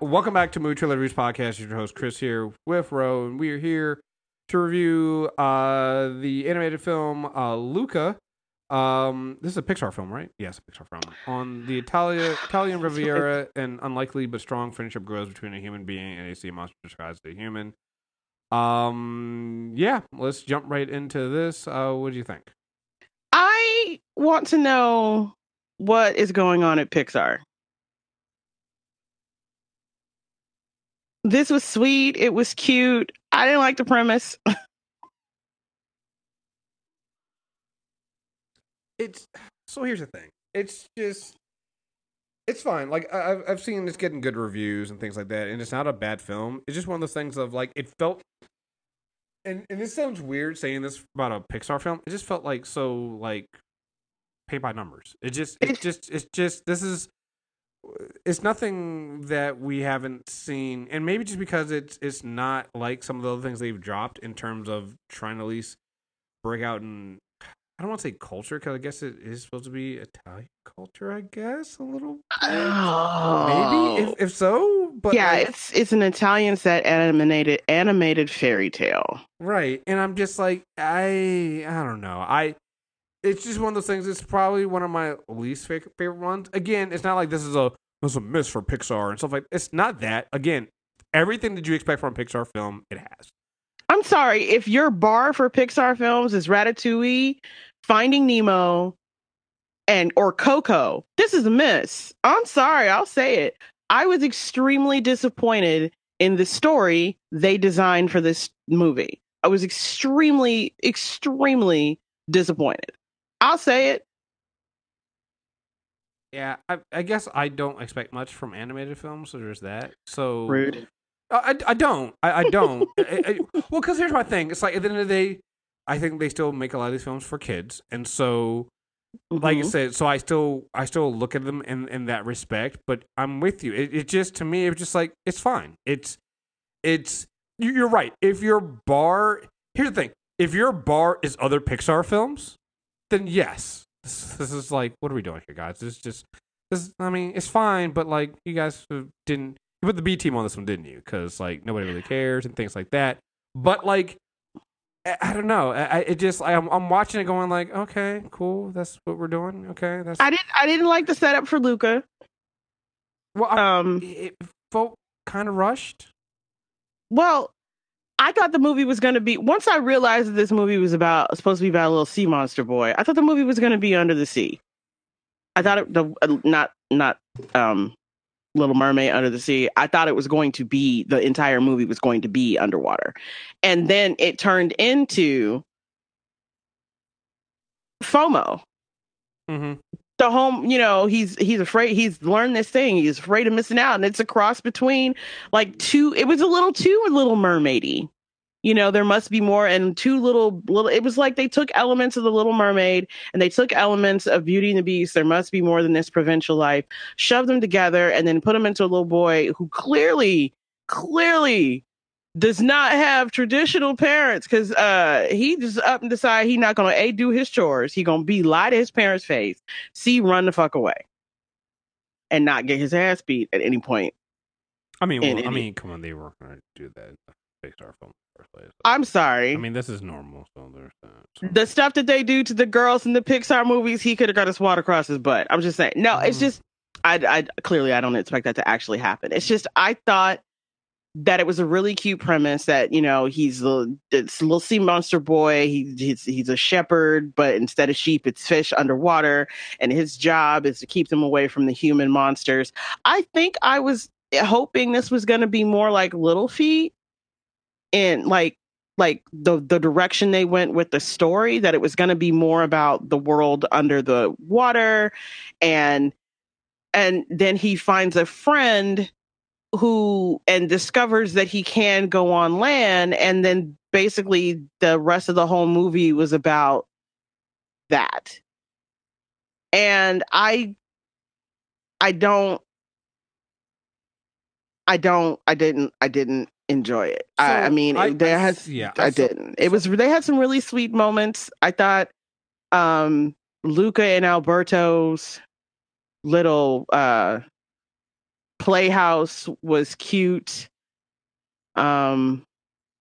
Welcome back to Movie Trailer Reviews Podcast. Your host Chris here with Ro, and we are here to review uh, the animated film uh, Luca. Um, this is a Pixar film, right? Yes, a Pixar film. On the Italia, Italian Riviera, an unlikely but strong friendship grows between a human being and a sea monster disguised as a human. Um, yeah, let's jump right into this. Uh, what do you think? I want to know what is going on at Pixar. This was sweet. It was cute. I didn't like the premise. it's so here's the thing. It's just it's fine. Like I've I've seen it's getting good reviews and things like that, and it's not a bad film. It's just one of those things of like it felt. And and this sounds weird saying this about a Pixar film. It just felt like so like pay by numbers. It just It's- just it's just this is it's nothing that we haven't seen, and maybe just because it's it's not like some of the other things they've dropped in terms of trying to at least break out in I don't want to say culture because I guess it is supposed to be Italian culture. I guess a little bit. maybe oh. if, if so, but Oh. yeah, like, it's it's an Italian set animated animated fairy tale. right. And I'm just like I I don't know I. It's just one of those things. It's probably one of my least favorite ones. Again, it's not like this is a this is a miss for Pixar and stuff like. It's not that. Again, everything that you expect from a Pixar film, it has. I'm sorry if your bar for Pixar films is Ratatouille, Finding Nemo, and or Coco. This is a miss. I'm sorry, I'll say it. I was extremely disappointed in the story they designed for this movie. I was extremely, extremely disappointed. I'll say it. Yeah, I, I guess I don't expect much from animated films, so there's that. So Rude. I, I, I don't. I, I don't. I, I- well, because here's my thing. It's like at the end of the day, I think they still make a lot of these films for kids, and so like I mm-hmm. said, so I still I still look at them in in that respect. But I'm with you. It, it just to me, it's just like it's fine. It's it's you're right. If your bar, here's the thing: if your bar is other Pixar films, then yes, this, this is like what are we doing here, guys? This is just this. I mean, it's fine, but like you guys didn't you put the B team on this one, didn't you? Because like nobody really cares and things like that. But like. I I don't know. I, I- it just I'm, I'm watching it, going like, okay, cool. That's what we're doing. Okay, that's I didn't I didn't like the setup for Luca. well. I, Um it felt kind of rushed. Well, I thought the movie was going to be once I realized that this movie was about supposed to be about a little sea monster boy. I thought the movie was going to be under the sea. I thought it the uh, not not um Little Mermaid under the sea. I thought it was going to be the entire movie was going to be underwater. And then it turned into FOMO Mm-hmm. The home you know he's he's afraid he's learned this thing. He's afraid of missing out. And it's a cross between like two it was a little too a little mermaidy. You know there must be more and two little little it was like they took elements of the little mermaid and they took elements of beauty and the beast. There must be more than this provincial life. Shoved them together and then put them into a little boy who clearly clearly does not have traditional parents because uh he just up and decide he not gonna a do his chores he gonna b lie to his parents face c run the fuck away and not get his ass beat at any point I mean, well, I mean, come on, they were going to do that Pixar film first place. i'm sorry I mean, this is normal, so there's that. the stuff that they do to the girls in the pixar movies he could have got a swat across his butt i'm just saying no it's Mhm. just I, I clearly i don't expect that to actually happen it's just i thought that it was a really cute premise that you know he's the it's little sea monster boy. He, he's he's a shepherd but instead of sheep it's fish underwater. And his job is to keep them away from the human monsters. I think i was hoping this was going to be more like little feet and like like the the direction they went with the story that it was going to be more about the world under the water. And and then he finds a friend who and discovers that he can go on land and then basically the rest of the whole movie was about that. And i i don't i don't i didn't i didn't enjoy it. I, I mean I- there I- has yeah, i so- didn't. It was they had some really sweet moments. I thought um luca and alberto's little uh playhouse was cute. Um,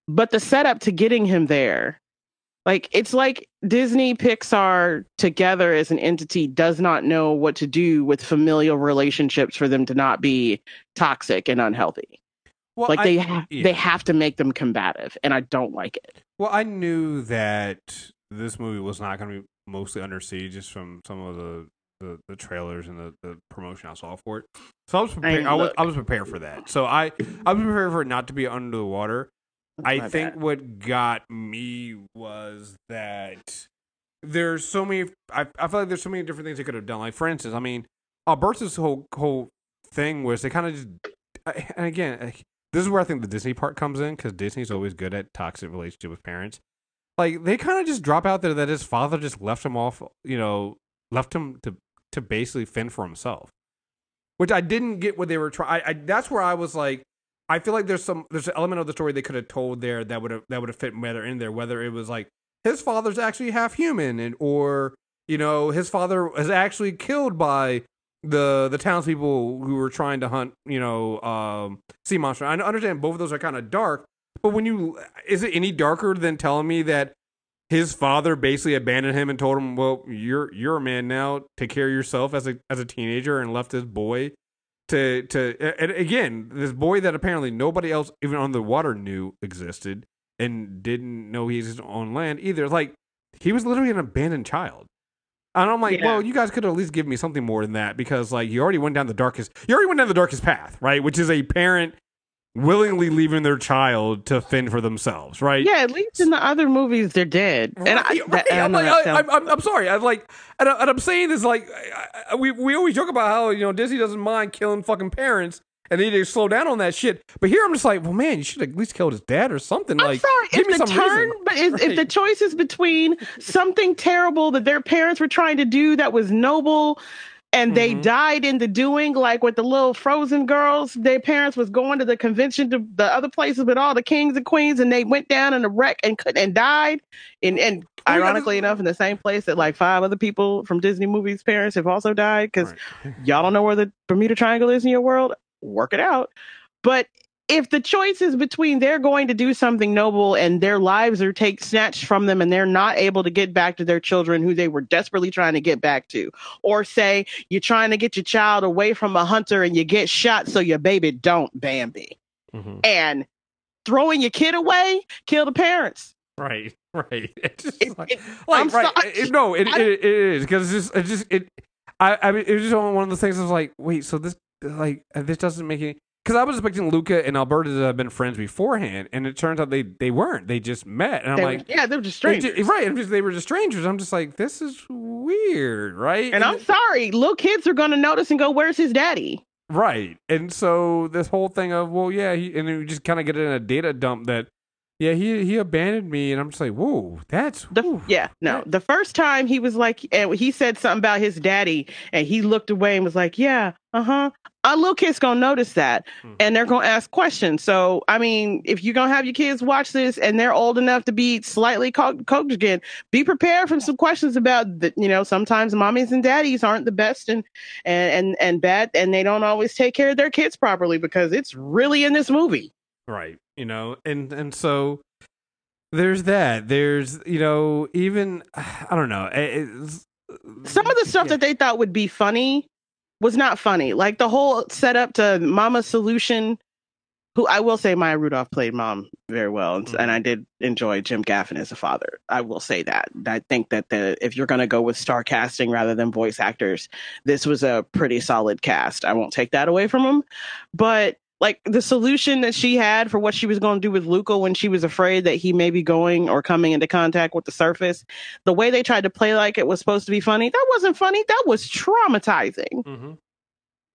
but the setup to getting him there, like it's like Disney Pixar together as an entity does not know what to do with familial relationships for them to not be toxic and unhealthy. Well, like they I, ha- yeah. they have to make them combative, and I don't like it. Well, I knew that this movie was not going to be mostly under siege just from some of the the, the trailers and the, the promotion I saw for it. So I was prepared. I, was I was prepared for that. So I I was prepared for it not to be under the water. That's I think bad. what got me was that there's so many. I I feel like there's so many different things they could have done. Like for instance, I mean, uh, Alberto's whole whole thing was they kind of just. And again, this is where I think the Disney part comes in because Disney's always good at toxic relationship with parents. Like they kind of just drop out there that his father just left him off. You know, left him to to basically fend for himself, which I didn't get what they were trying. I, That's where I was like, I feel like there's some there's an element of the story they could have told there that would have that would have fit better in there. Whether it was like his father's actually half human, and or you know his father was actually killed by the the townspeople who were trying to hunt you know um, sea monster. I understand both of those are kind of dark, but when you is it any darker than telling me that his father basically abandoned him and told him, "Well, you're you're a man now. Take care of yourself." As a as a teenager, and left his boy to to and again this boy that apparently nobody else even on the water knew existed and didn't know he's on land either. Like he was literally an abandoned child. And I'm like, yeah. well, you guys could at least give me something more than that because like you already went down the darkest you already went down the darkest path, right? Which is a parent willingly leaving their child to fend for themselves, right? Yeah, at least in the other movies they're dead. Right, and I, right. I'm, like, I, I'm, I'm, sorry. I'm like, and, I, am saying this like, I, we we always joke about how you know Disney doesn't mind killing fucking parents. And they need to slow down on that shit. But here I'm just like, well, man, you should at least killed his dad or something. I'm like, sorry, give if me the turn, reason. but if, right. if the choice is between something terrible that their parents were trying to do that was noble and they mm-hmm. died in the doing like with the little frozen girls their parents was going to the convention to the other places with all the kings and queens and they went down in a wreck and couldn't and died and and oh, ironically enough in the same place that like five other people from disney movies parents have also died because right. y'all don't know where the bermuda triangle is in your world work it out but if the choice is between they're going to do something noble and their lives are take snatched from them and they're not able to get back to their children who they were desperately trying to get back to or say you're trying to get your child away from a hunter and you get shot so your baby don't bambi. Mm-hmm. and throwing your kid away kill the parents. Right right. It's just it, like, it, like right it, no it, it, it is because it's just it just it I, I mean, it was just one of the things I was like, wait, so this like this doesn't make any because I was expecting Luca and Alberto to have been friends beforehand, and it turns out they they weren't. They just met, and I'm they like, yeah, they were just strangers, just, right? Just, they were just strangers. I'm just like, this is weird, right? And, and I'm sorry, little kids are going to notice and go, "Where's his daddy?" Right, and so this whole thing of, well, yeah, he, and then we just kind of get in a data dump that yeah, he he abandoned me, and I'm just like, whoa, that's the, yeah, no. The first time he was like, and he said something about his daddy, and he looked away and was like, yeah, uh huh. Our little kids gonna notice that, mm-hmm. and they're gonna ask questions. So, I mean, if you're gonna have your kids watch this, and they're old enough to be slightly co- coached again, be prepared for some questions about that. You know, sometimes mommies and daddies aren't the best and and and and bad, and they don't always take care of their kids properly because it's really in this movie. Right. You know, and and so there's that. There's you know even I don't know. Some of the stuff yeah. that they thought would be funny was not funny. Like the whole setup to Mama Solution, who I will say Maya Rudolph played mom very well, and, mm-hmm. and I did enjoy Jim Gaffigan as a father. I will say that. I think that the if you're going to go with star casting rather than voice actors, this was a pretty solid cast. I won't take that away from them, but like the solution that she had for what she was going to do with Luca when she was afraid that he may be going or coming into contact with the surface, the way they tried to play like it was supposed to be funny, that wasn't funny. That was traumatizing. Mm-hmm.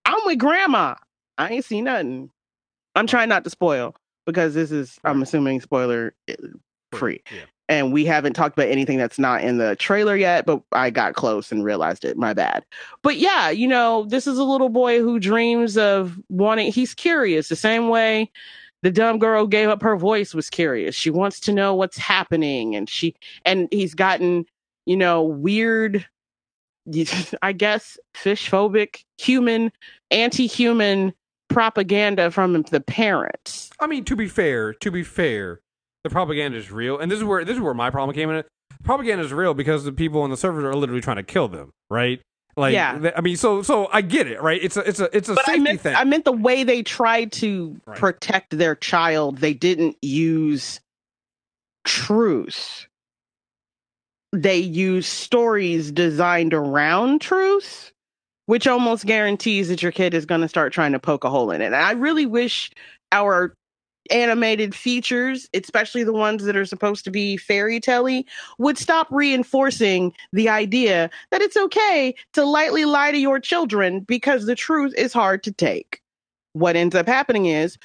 I'm with grandma. I ain't seen nothing. I'm trying not to spoil because this is, I'm assuming, spoiler eh, free. Yeah and we haven't talked about anything that's not in the trailer yet, but I got close and realized it. My bad. But yeah, you know, this is a little boy who dreams of wanting, he's curious the same way the dumb girl gave up her voice was curious. She wants to know what's happening and she, and he's gotten, you know, weird, I guess, fish phobic, human, anti human propaganda from the parents. I mean, to be fair, to be fair, the propaganda is real, and this is where this is where my problem came in. Propaganda is real because the people on the servers are literally trying to kill them, right? Like, Yeah. th- I mean, so so I get it, right? It's a it's a it's a But I safety meant, thing. I meant the way they tried to Right. protect their child. They didn't use truth. They used stories designed around truth, which almost guarantees that your kid is going to start trying to poke a hole in it. And I really wish our animated features, especially the ones that are supposed to be fairy tale would stop reinforcing the idea that it's okay to lightly lie to your children because the truth is hard to take. What ends up happening is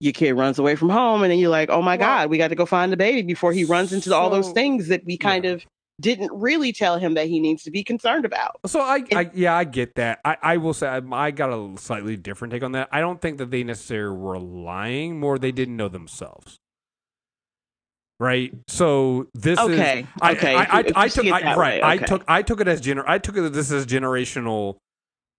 your kid runs away from home, and then you're like, oh my Well- God, we got to go find the baby before he runs into all those things that we kind yeah. of didn't really tell him that he needs to be concerned about. So I, I yeah, I get that. I, I will say I, I got a slightly different take on that. I don't think that they necessarily were lying, more they didn't know themselves. Right. So this Okay, is I, okay, I, if I, you- if I took right. way, I took I took it as gener I took it this as generational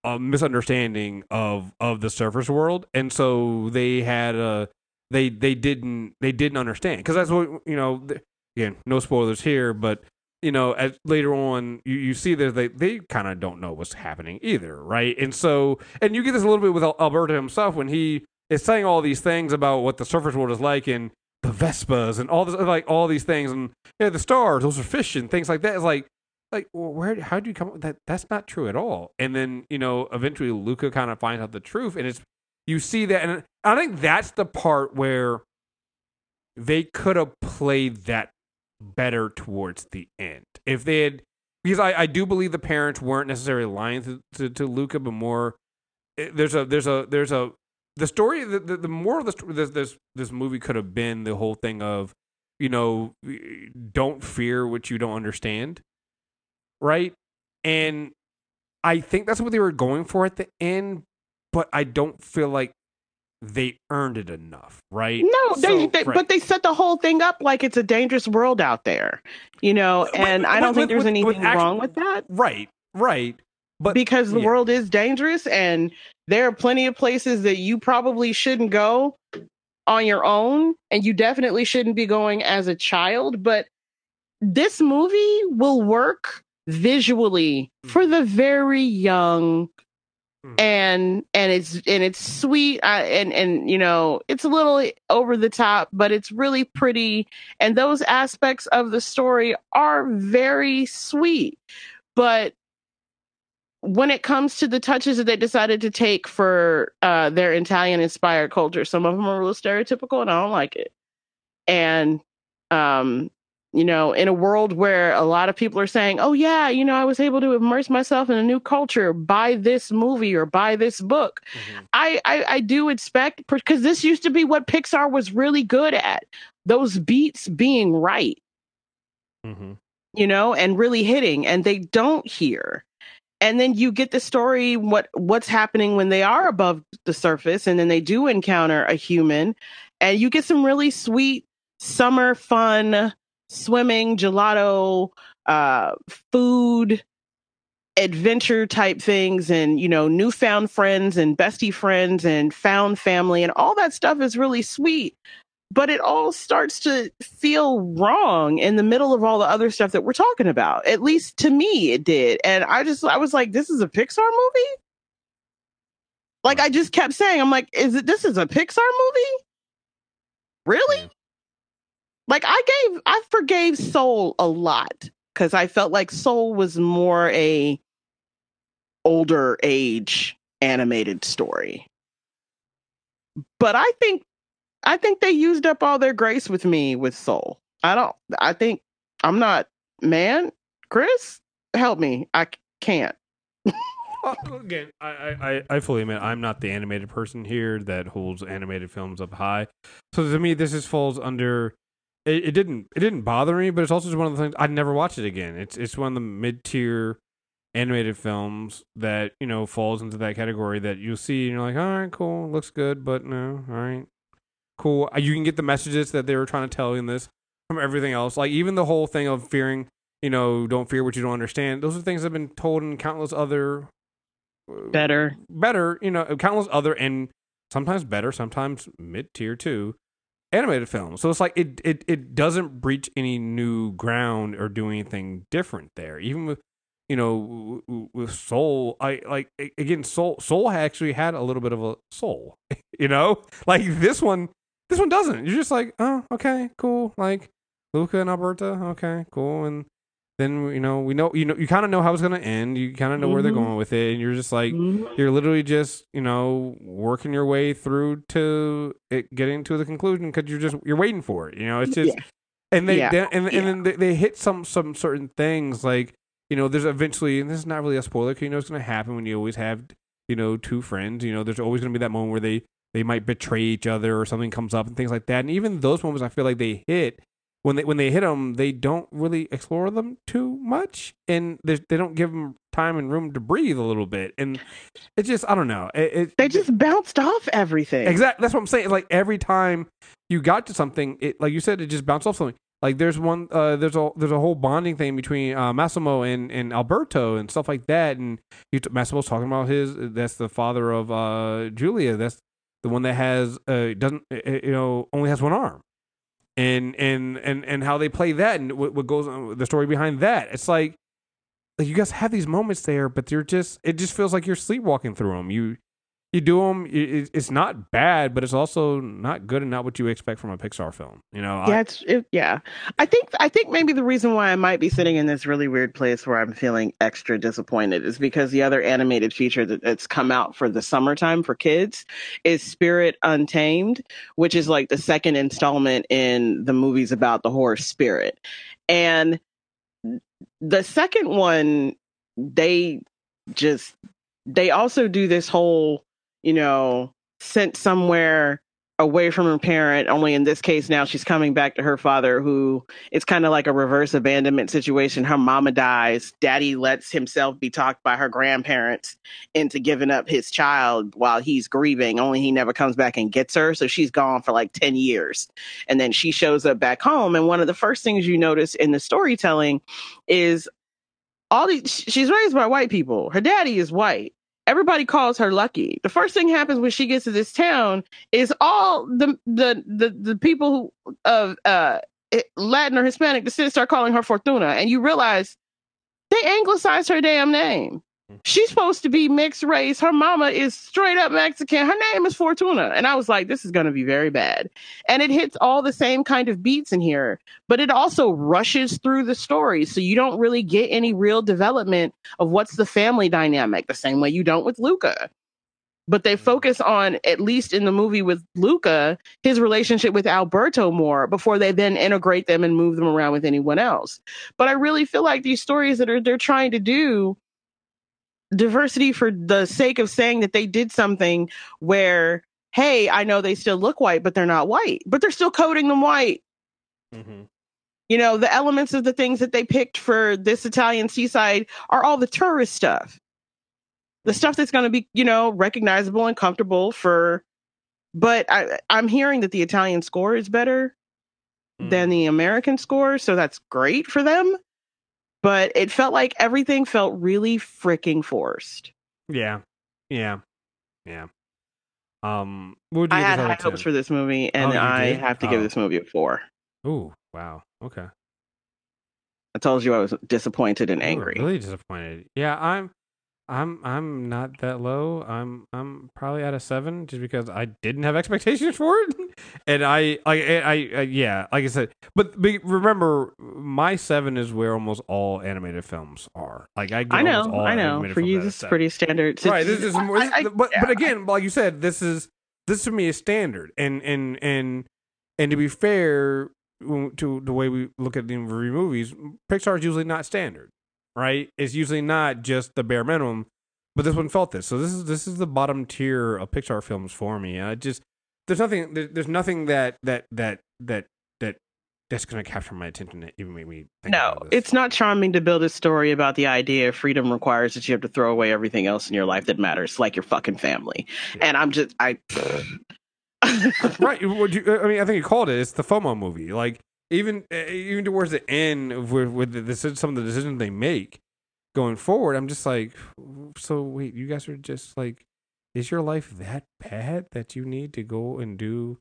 uh, misunderstanding of of the surface world, and so they had a they they didn't they didn't understand because that's what you know. th- Again, no spoilers here, but you know, as later on, you, you see that they, they kind of don't know what's happening either, right? And so, and you get this a little bit with Al- Alberto himself when he is saying all these things about what the surface world is like and the Vespas and all this, like all these things, and yeah, the stars, those are fish and things like that. It's like, like, where, how do you come that? That's not true at all. And then, you know, eventually Luca kind of finds out the truth, and it's, you see that, and I think that's the part where they could have played that better towards the end. If they had, because I, I do believe the parents weren't necessarily lying to, to, to Luca, but more eh, there's a there's a there's a the story the, the, the moral of the this this this movie could have been the whole thing of you know don't fear what you don't understand, right? And I think that's what they were going for at the end, but I don't feel like they earned it enough, right? No, they, So- they right. but they set the whole thing up like it's a dangerous world out there, you know. Uh, with- And I don't with- think there's with- anything with wrong with that right, right. But because the yeah. world is dangerous, and there are plenty of places that you probably shouldn't go on your own, and you definitely shouldn't be going as a child. But this movie will work visually for mm-hmm. the very young. And and it's and it's sweet uh, and and you know it's a little over the top but it's really pretty and those aspects of the story are very sweet but when it comes to the touches that they decided to take for uh, their Italian inspired culture, some of them are real stereotypical and I don't like it. And, um, you know, in a world where a lot of people are saying, oh, yeah, you know, I was able to immerse myself in a new culture by this movie or by this book. Mhm. I, I, I do expect, because this used to be what Pixar was really good at those beats being right mm-hmm. you know, and really hitting, and they don't hear. And then you get the story what what's happening when they are above the surface, and then they do encounter a human, and you get some really sweet summer fun swimming, gelato, uh, food, adventure type things, and you know, newfound friends and bestie friends and found family, and all that stuff is really sweet but it all starts to feel wrong in the middle of all the other stuff that we're talking about. At least to me, it did. And I just, I was like, this is a Pixar movie? Like, I just kept saying, I'm like, is it, this is a Pixar movie? Really? Like, I gave, I forgave Soul a lot because I felt like Soul was more a older age animated story. But I think I think they used up all their grace with me with Soul. I don't. I think I'm not. Man, Chris, help me. I can't. Uh, again, I, I, I- fully admit I'm not the animated person here that holds animated films up high. So to me, this just falls under. It, it didn't it didn't bother me, but it's also just one of the things I'd never watch it again. It's it's one of the mid tier animated films that you know falls into that category that you'll see and you're like, all right, cool, looks good, but no, all right, cool. Uh, You can get the messages that they were trying to tell in this from everything else. Like even the whole thing of fearing, you know, don't fear what you don't understand. Those are things that have been told in countless other Better. better, you know, countless other and sometimes better, sometimes mid tier too, animated film. So it's like it, it it doesn't breach any new ground or do anything different there. Even with you know with Soul, I like again Soul Soul actually had a little bit of a soul. you know, like this one this one doesn't. You're just like, oh, okay, cool. Like Luca and Alberto, okay, cool. And then you know we know you know you kind of know how it's gonna end. You kind of know mm-hmm. where they're mm-hmm. going with it, and you're just like mm-hmm. you're literally just you know working your way through to it getting to the conclusion because you're just you're waiting for it. You know, it's just yeah. and they, yeah. they and yeah. and then they, they hit some some certain things like you know there's eventually and this is not really a spoiler because you know it's gonna happen when you always have you know two friends. You know, there's always gonna be that moment where they they might betray each other or something comes up and things like that. And even those moments, I feel like they hit when they when they hit them, they don't really explore them too much, and they they don't give them time and room to breathe a little bit. And it's just I don't know. It, it they just bounced off everything. Exactly. That's what I'm saying. Like every time you got to something, it like you said, it just bounced off something. Like there's one, uh, there's a there's a whole bonding thing between uh, Massimo and, and Alberto and stuff like that. And you, Massimo's talking about his that's the father of uh, Julia. That's the one that has uh, doesn't you know only has one arm and and and and how they play that and what, what goes on the story behind that. It's like like you guys have these moments there but they're just it just feels like you're sleepwalking through them you you do them. It's not bad, but it's also not good and not what you expect from a Pixar film. You know? Yeah, I, it's it, yeah. I think I think maybe the reason why I might be sitting in this really weird place where I'm feeling extra disappointed is because the other animated feature that's come out for the summertime for kids is Spirit Untamed, which is like the second installment in the movies about the horse Spirit, and the second one they just they also do this whole you know, sent somewhere away from her parent. Only in this case, now she's coming back to her father, who it's kind of like a reverse abandonment situation. Her mama dies. Daddy lets himself be talked by her grandparents into giving up his child while he's grieving. Only he never comes back and gets her. So she's gone for like 10 years. And then she shows up back home. And one of the first things you notice in the storytelling is all these, she's raised by white people. Her daddy is white everybody calls her lucky. The first thing happens when she gets to this town is all the the the, the people who, of uh, Latin or Hispanic descent start calling her Fortuna, and you realize they anglicized her damn name. She's supposed to be mixed race. Her mama is straight up Mexican. Her name is Fortuna. And I was like, this is going to be very bad. And it hits all the same kind of beats in here, but it also rushes through the story. So you don't really get any real development of what's the family dynamic, the same way you don't with Luca. But they mm. focus on, at least in the movie with Luca, his relationship with Alberto more before they then integrate them and move them around with anyone else. But I really feel like these stories that are they're trying to do diversity for the sake of saying that they did something where, hey, I know they still look white, but they're not white, but they're still coding them white. Mm-hmm. You know, the elements of the things that they picked for this Italian seaside are all the tourist stuff. The stuff that's going to be, you know, recognizable and comfortable for. But I, I'm hearing that the Italian score is better mm. than the American score, so that's great for them but it felt like everything felt really freaking forced. Yeah, yeah, yeah. Um, what I had high hopes for this movie, and oh, I did? have to oh. give this movie a four. Ooh, wow. Okay. I told you I was disappointed and angry. really disappointed. Yeah, I'm. I'm I'm not that low. I'm I'm probably at a seven just because I didn't have expectations for it, and I I, I, I, yeah, like I said. But, remember, my seven is where almost all animated films are. Like I, I know, I know. For you, this is pretty standard. right. This is, I, I, but but again, like you said, this is this to me is standard, and and and and to be fair to the way we look at the movies, Pixar is usually not standard right? It's usually not just the bare minimum, but this one felt this. So this is this is the bottom tier of Pixar films for me. I just there's nothing there, there's nothing that that that that that that's going to capture my attention even make me think no it's not charming to build a story about the idea of freedom requires that you have to throw away everything else in your life that matters like your fucking family yeah. and i'm just i right you, i mean i think you called it it's the fomo movie like even eh, even towards the end with with the, some of the decisions they make going forward, I'm just like, so wait, you guys are just like, is your life that bad that you need to go and do?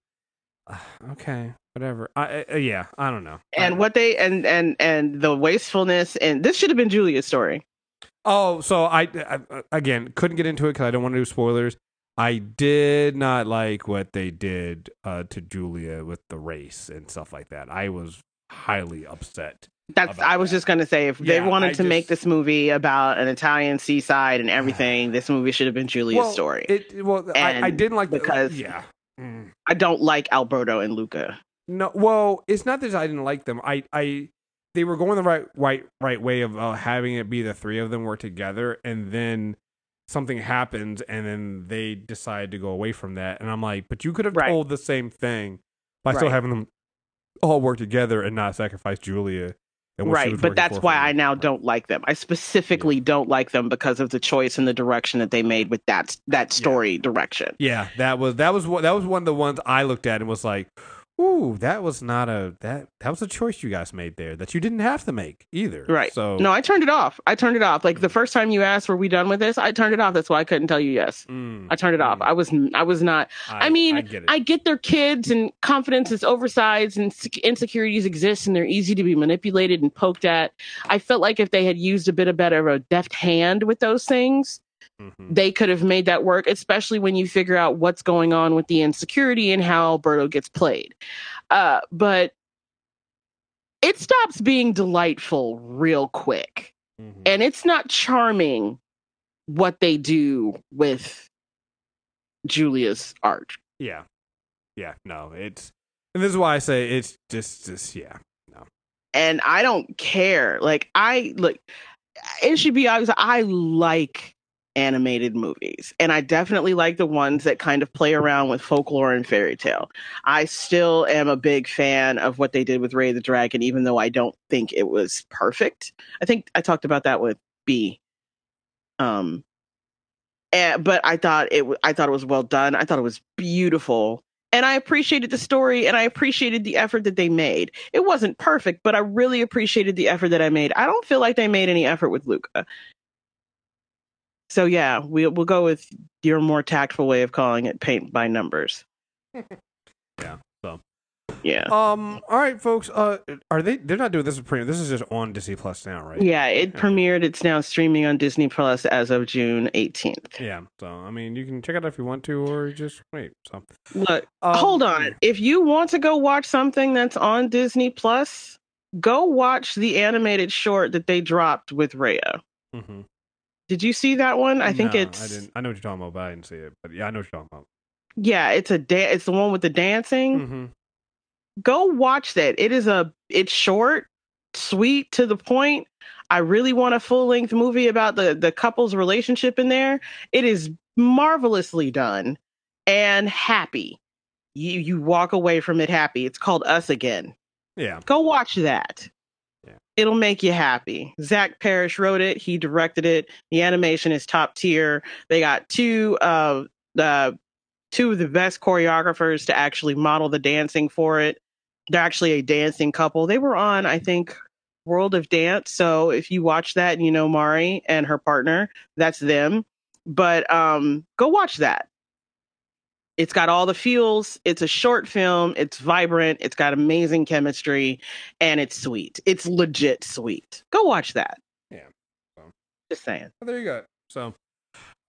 Okay, whatever. I uh, yeah, I don't know. And what they and and and the wastefulness and this should have been Julia's story. Oh, so I, I again couldn't get into it because I don't want to do spoilers. I did not like what they did uh, to Julia with the race and stuff like that. I was highly upset. That's I was that. just gonna say if Yeah, they wanted I to make this movie about an Italian seaside and everything, this movie should have been Julia's well, story. It well, I, I didn't like the- because- yeah. Mm. I don't like Alberto and Luca. No, well, it's not that I didn't like them. I, I, they were going the right, right, right way of uh, having it be the three of them work together, and then something happens, and then they decide to go away from that, and I'm like, but you could have Right. told the same thing by still having them all work together and not sacrifice Julia. Right, but that's why I now don't like them. I specifically don't like them because of the choice and the direction that they made with that that story direction. Yeah, that was that was what that was one of the ones I looked at and was like, "Ooh, that was not a that that was a choice you guys made there that you didn't have to make either." Right. So No, I turned it off. I turned it off. Like the first time you asked, "Were we done with this?" I turned it off. That's why I couldn't tell you yes. mm, I turned it off. mm, I was I was not I mean, I get. I get their kids and confidence is oversized and insecurities exist and they're easy to be manipulated and poked at. I felt like if they had used a bit of better of a deft hand with those things, Mhm. they could have made that work, especially when you figure out what's going on with the insecurity and how Alberto gets played. Uh, but it stops being delightful real quick. Mhm. And it's not charming what they do with Julia's art. Yeah. Yeah. No, it's and this is why I say it's just just yeah. No. And I don't care. Like I look, it should be obvious. I like animated movies, and I definitely like the ones that kind of play around with folklore and fairy tale. I still am a big fan of what they did with Raya the Dragon, even though I don't think it was perfect. I think I talked about that with B. Um, and, but I thought it. I thought it was well done. I thought it was beautiful. And I appreciated the story and I appreciated the effort that they made. It wasn't perfect, but I really appreciated the effort that I made. I don't feel like they made any effort with Luca. So yeah, we'll we'll go with your more tactful way of calling it paint by numbers. Yeah, so. Yeah. Um. All right, folks. Uh, are they? They're not doing this as premium. This is just on Disney Plus now, right? Yeah, it premiered. It's now streaming on Disney Plus as of June 18th. Yeah. So I mean, you can check it out if you want to, or just wait. So Look, um, hold on. If you want to go watch something that's on Disney Plus, go watch the animated short that they dropped with Raya. Mm-hmm. Did you see that one? I think No, it's I didn't. I know what you're talking about, but I didn't see it. But yeah, I know what you're talking about. yeah, it's a da- it's the one with the dancing. Mm-hmm. Go watch that. It is a it's short, sweet to the point. I really want a full length movie about the the couple's relationship in there. It is marvelously done and happy. You you walk away from it happy. It's called Us Again. Yeah. Go watch that. It'll make you happy. Zach Parrish wrote it. He directed it. The animation is top tier. They got two uh uh two of the best choreographers to actually model the dancing for it. They're actually a dancing couple. They were on, I think, World of Dance. So if you watch that and you know Mari and her partner, that's them. But um go watch that. It's got all the feels. It's a short film. It's vibrant. It's got amazing chemistry and it's sweet. It's legit sweet. Go watch that. Yeah. So. Just saying. Well, there you go. So,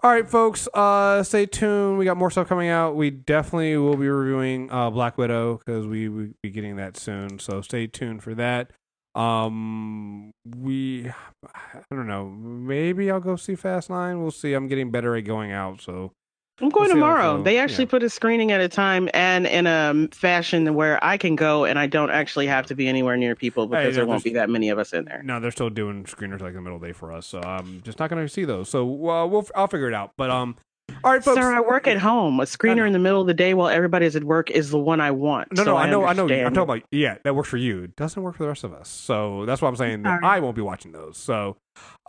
all right, folks, uh, stay tuned. We got more stuff coming out. We definitely will be reviewing uh, Black Widow because we will be getting that soon. So stay tuned for that. Um, we, I don't know. Maybe I'll go see Fast Nine. We'll see. I'm getting better at going out, so I'm going We'll see how it tomorrow. They actually Yeah. put a screening at a time and in a fashion where I can go and I don't actually have to be anywhere near people because Hey, there won't be that many of us in there. no, they're still doing screeners like in the middle of the day for us. So I'm just not going to see those. So uh, we'll I'll figure it out. But um, all right, folks. Sir, I work at home. A screener in the middle of the day while everybody's at work is the one I want. No, So no, I know, I know. I'm talking about yeah, that works for you. It doesn't work for the rest of us. So that's why I'm saying that Sorry. I won't be watching those. So,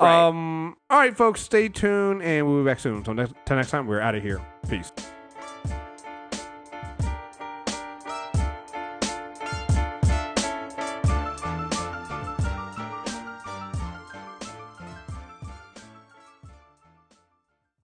Right. um, all right, folks, stay tuned, and we'll be back soon. Until next, next time, we're out of here. Peace.